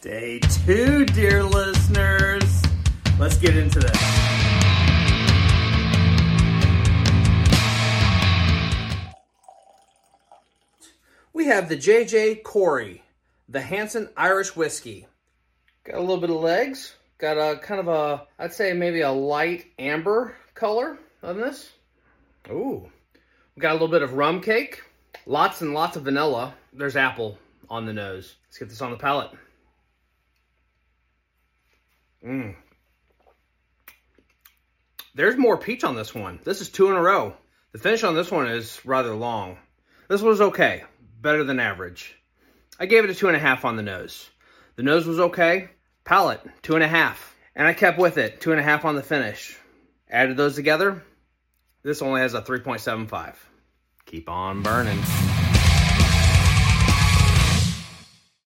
Day two, dear listeners. Let's get into this. We have the JJ Corry, the Hanson Irish Whiskey. Got a little bit of legs. Got a kind of a, I'd say maybe a light amber color on this. Ooh. We got a little bit of rum cake. Lots and lots of vanilla. There's apple on the nose. Let's get this on the palate. Mmm. There's more peach on this one. This is two in a row. The finish on this one is rather long. This was okay. Better than average. I gave it a two and a half on the nose. The nose was okay. Palate, two and a half. And I kept with it, two and a half on the finish. Added those together, this only has a 3.75. Keep on burning.